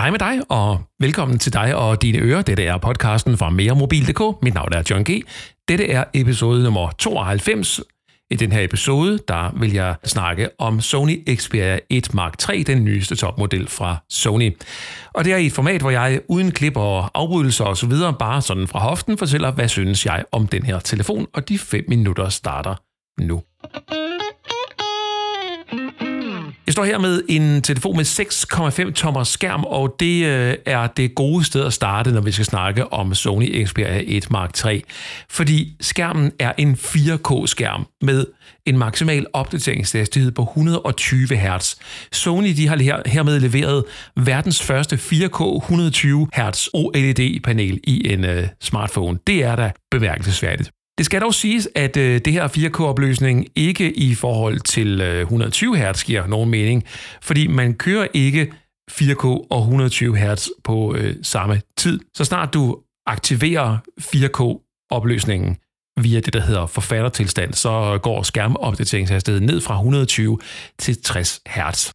Hej med dig, og velkommen til dig og dine ører. Dette er podcasten fra meremobil.dk. Mit navn er John G. Dette er episode nummer 92. I den her episode, der vil jeg snakke om Sony Xperia 1 Mark III, den nyeste topmodel fra Sony. Og det er i et format, hvor jeg uden klip og afbrydelser osv., bare sådan fra hoften fortæller, hvad synes jeg om den her telefon, og de 5 minutter starter nu. Jeg står her med en telefon med 6,5 tommer skærm, og det øh, er det gode sted at starte, når vi skal snakke om Sony Xperia 1 Mark 3. Fordi skærmen er en 4K-skærm med en maksimal opdateringshastighed på 120 Hz. Sony de har her, hermed leveret verdens første 4K 120 Hz OLED-panel i en øh, smartphone. Det er da bemærkelsesværdigt. Det skal dog siges, at øh, det her 4K-opløsning ikke i forhold til øh, 120 Hz giver nogen mening, fordi man kører ikke 4K og 120 Hz på øh, samme tid. Så snart du aktiverer 4K-opløsningen via det, der hedder forfattertilstand, så går skærmopdateringshastigheden ned fra 120 til 60 Hz.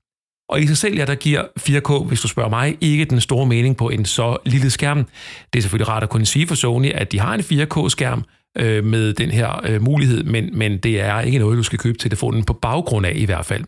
Og i sig selv, ja, der giver 4K, hvis du spørger mig, ikke den store mening på en så lille skærm. Det er selvfølgelig rart at kunne sige for Sony, at de har en 4K-skærm, øh, med den her øh, mulighed, men, men det er ikke noget, du skal købe telefonen på baggrund af i hvert fald.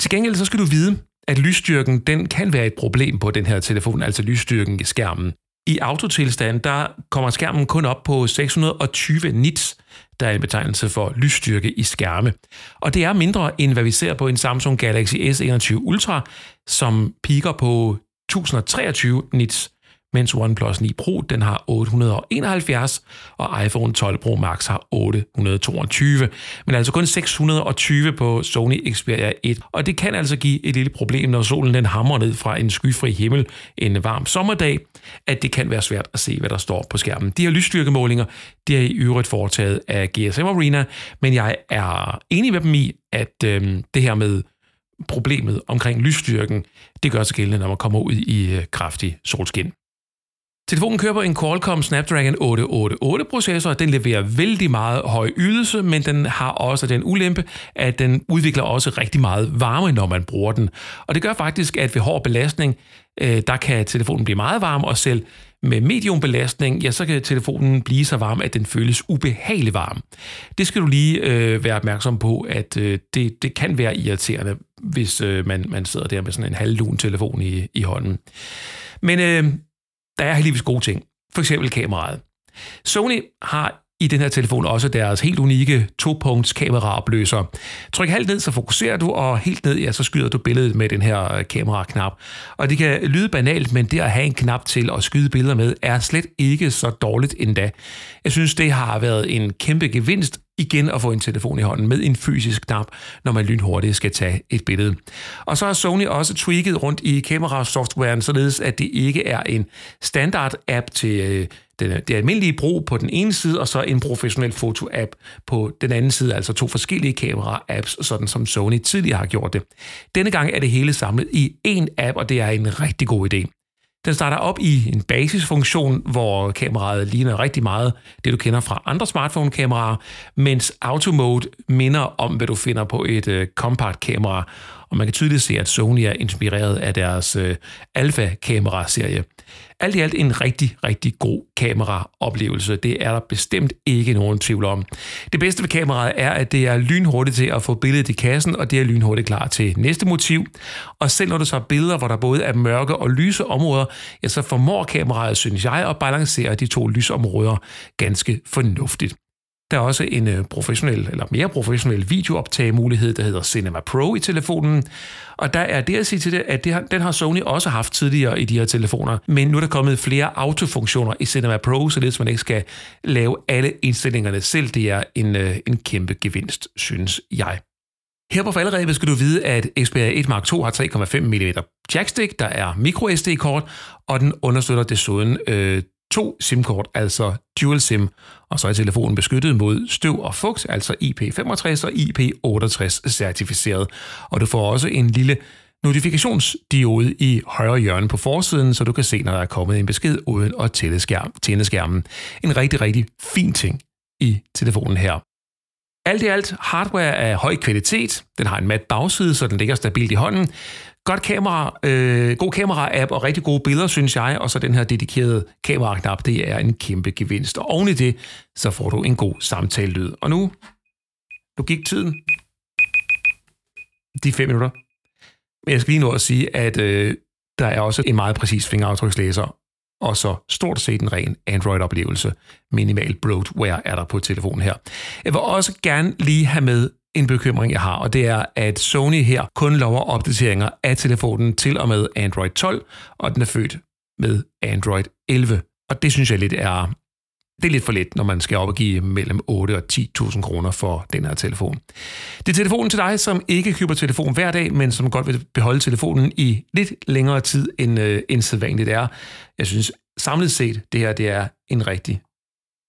Til gengæld så skal du vide, at lysstyrken den kan være et problem på den her telefon, altså lysstyrken i skærmen. I autotilstand, der kommer skærmen kun op på 620 nits, der er en betegnelse for lysstyrke i skærme. Og det er mindre end hvad vi ser på en Samsung Galaxy S21 Ultra, som piker på 1023 nits mens OnePlus 9 Pro den har 871, og iPhone 12 Pro Max har 822. Men altså kun 620 på Sony Xperia 1, og det kan altså give et lille problem, når solen den hamrer ned fra en skyfri himmel en varm sommerdag, at det kan være svært at se, hvad der står på skærmen. De her lysstyrkemålinger, de er i øvrigt foretaget af GSM Arena, men jeg er enig med dem i, at øh, det her med problemet omkring lysstyrken, det gør sig gældende, når man kommer ud i øh, kraftig solskin. Telefonen kører på en Qualcomm Snapdragon 888-processor. Den leverer vældig meget høj ydelse, men den har også den ulempe, at den udvikler også rigtig meget varme, når man bruger den. Og det gør faktisk, at ved hård belastning, øh, der kan telefonen blive meget varm, og selv med medium belastning, ja, så kan telefonen blive så varm, at den føles ubehageligt varm. Det skal du lige øh, være opmærksom på, at øh, det, det kan være irriterende, hvis øh, man, man sidder der med sådan en halvlun telefon i, i hånden. Men øh, der er heldigvis gode ting. For eksempel kameraet. Sony har i den her telefon også deres helt unikke to-punkts kameraopløser. Tryk halvt ned, så fokuserer du, og helt ned, ja, så skyder du billedet med den her øh, kameraknap. Og det kan lyde banalt, men det at have en knap til at skyde billeder med, er slet ikke så dårligt endda. Jeg synes, det har været en kæmpe gevinst igen at få en telefon i hånden med en fysisk knap, når man lynhurtigt skal tage et billede. Og så har Sony også tweaked rundt i kamerasoftwaren, således at det ikke er en standard app til øh, øh, den, det almindelige brug på den ene side, og så en professionel foto-app på den anden side, altså to forskellige kamera-apps, sådan som Sony tidligere har gjort det. Denne gang er det hele samlet i én app, og det er en rigtig god idé. Den starter op i en basisfunktion, hvor kameraet ligner rigtig meget det, du kender fra andre smartphone-kameraer, mens Auto Mode minder om, hvad du finder på et uh, kamera. Og man kan tydeligt se, at Sony er inspireret af deres øh, Alpha-kamera-serie. Alt i alt en rigtig, rigtig god kameraoplevelse. Det er der bestemt ikke nogen tvivl om. Det bedste ved kameraet er, at det er lynhurtigt til at få billedet i kassen, og det er lynhurtigt klar til næste motiv. Og selv når du så billeder, hvor der både er mørke og lyse områder, ja, så formår kameraet, synes jeg, at balancere de to lysområder ganske fornuftigt. Der er også en øh, professionel, eller mere professionel videooptagemulighed, der hedder Cinema Pro i telefonen. Og der er det at sige til det, at det har, den har Sony også haft tidligere i de her telefoner. Men nu er der kommet flere autofunktioner i Cinema Pro, så det man ikke skal lave alle indstillingerne selv. Det er en, øh, en kæmpe gevinst, synes jeg. Her på falderæbet skal du vide, at Xperia 1 Mark II har 3,5 mm jackstick, der er microSD-kort, og den understøtter desuden øh, to SIM-kort, altså dual SIM, og så er telefonen beskyttet mod støv og fugt, altså IP65 og IP68 certificeret. Og du får også en lille notifikationsdiode i højre hjørne på forsiden, så du kan se, når der er kommet en besked uden at tænde, skærm, tænde skærmen. En rigtig, rigtig fin ting i telefonen her. Alt i alt, hardware af høj kvalitet. Den har en mat bagside, så den ligger stabilt i hånden. Godt kamera, øh, god kamera-app og rigtig gode billeder, synes jeg, og så den her dedikerede kameraknap, det er en kæmpe gevinst. Og oven i det, så får du en god samtale-lyd. Og nu, nu gik tiden. De fem minutter. Men jeg skal lige nå at sige, at øh, der er også en meget præcis fingeraftrykslæser, og så stort set en ren Android-oplevelse. Minimal bloatware er der på telefonen her. Jeg vil også gerne lige have med en bekymring, jeg har, og det er, at Sony her kun lover opdateringer af telefonen til og med Android 12, og den er født med Android 11. Og det synes jeg lidt er, det er lidt for lidt, når man skal op og give mellem 8 og 10.000 kroner for den her telefon. Det er telefonen til dig, som ikke køber telefon hver dag, men som godt vil beholde telefonen i lidt længere tid, end, øh, end sædvanligt er. Jeg synes samlet set, det her det er en rigtig,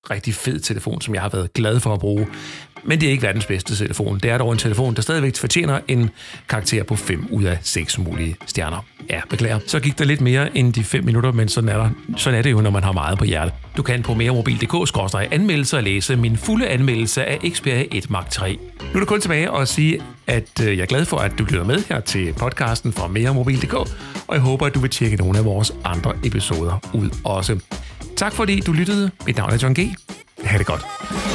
rigtig fed telefon, som jeg har været glad for at bruge. Men det er ikke verdens bedste telefon. Det er dog en telefon, der stadigvæk fortjener en karakter på 5 ud af 6 mulige stjerner. Ja, beklager. Så gik der lidt mere end de 5 minutter, men sådan er, der. sådan er det jo, når man har meget på hjertet. Du kan på meremobil.dk-anmeldelse og læse min fulde anmeldelse af Xperia 1 Mark 3. Nu er det kun tilbage at sige, at øh, jeg er glad for, at du lytter med her til podcasten fra meremobil.dk, og jeg håber, at du vil tjekke nogle af vores andre episoder ud også. Tak fordi du lyttede. Mit navn er John G. Ha' det godt.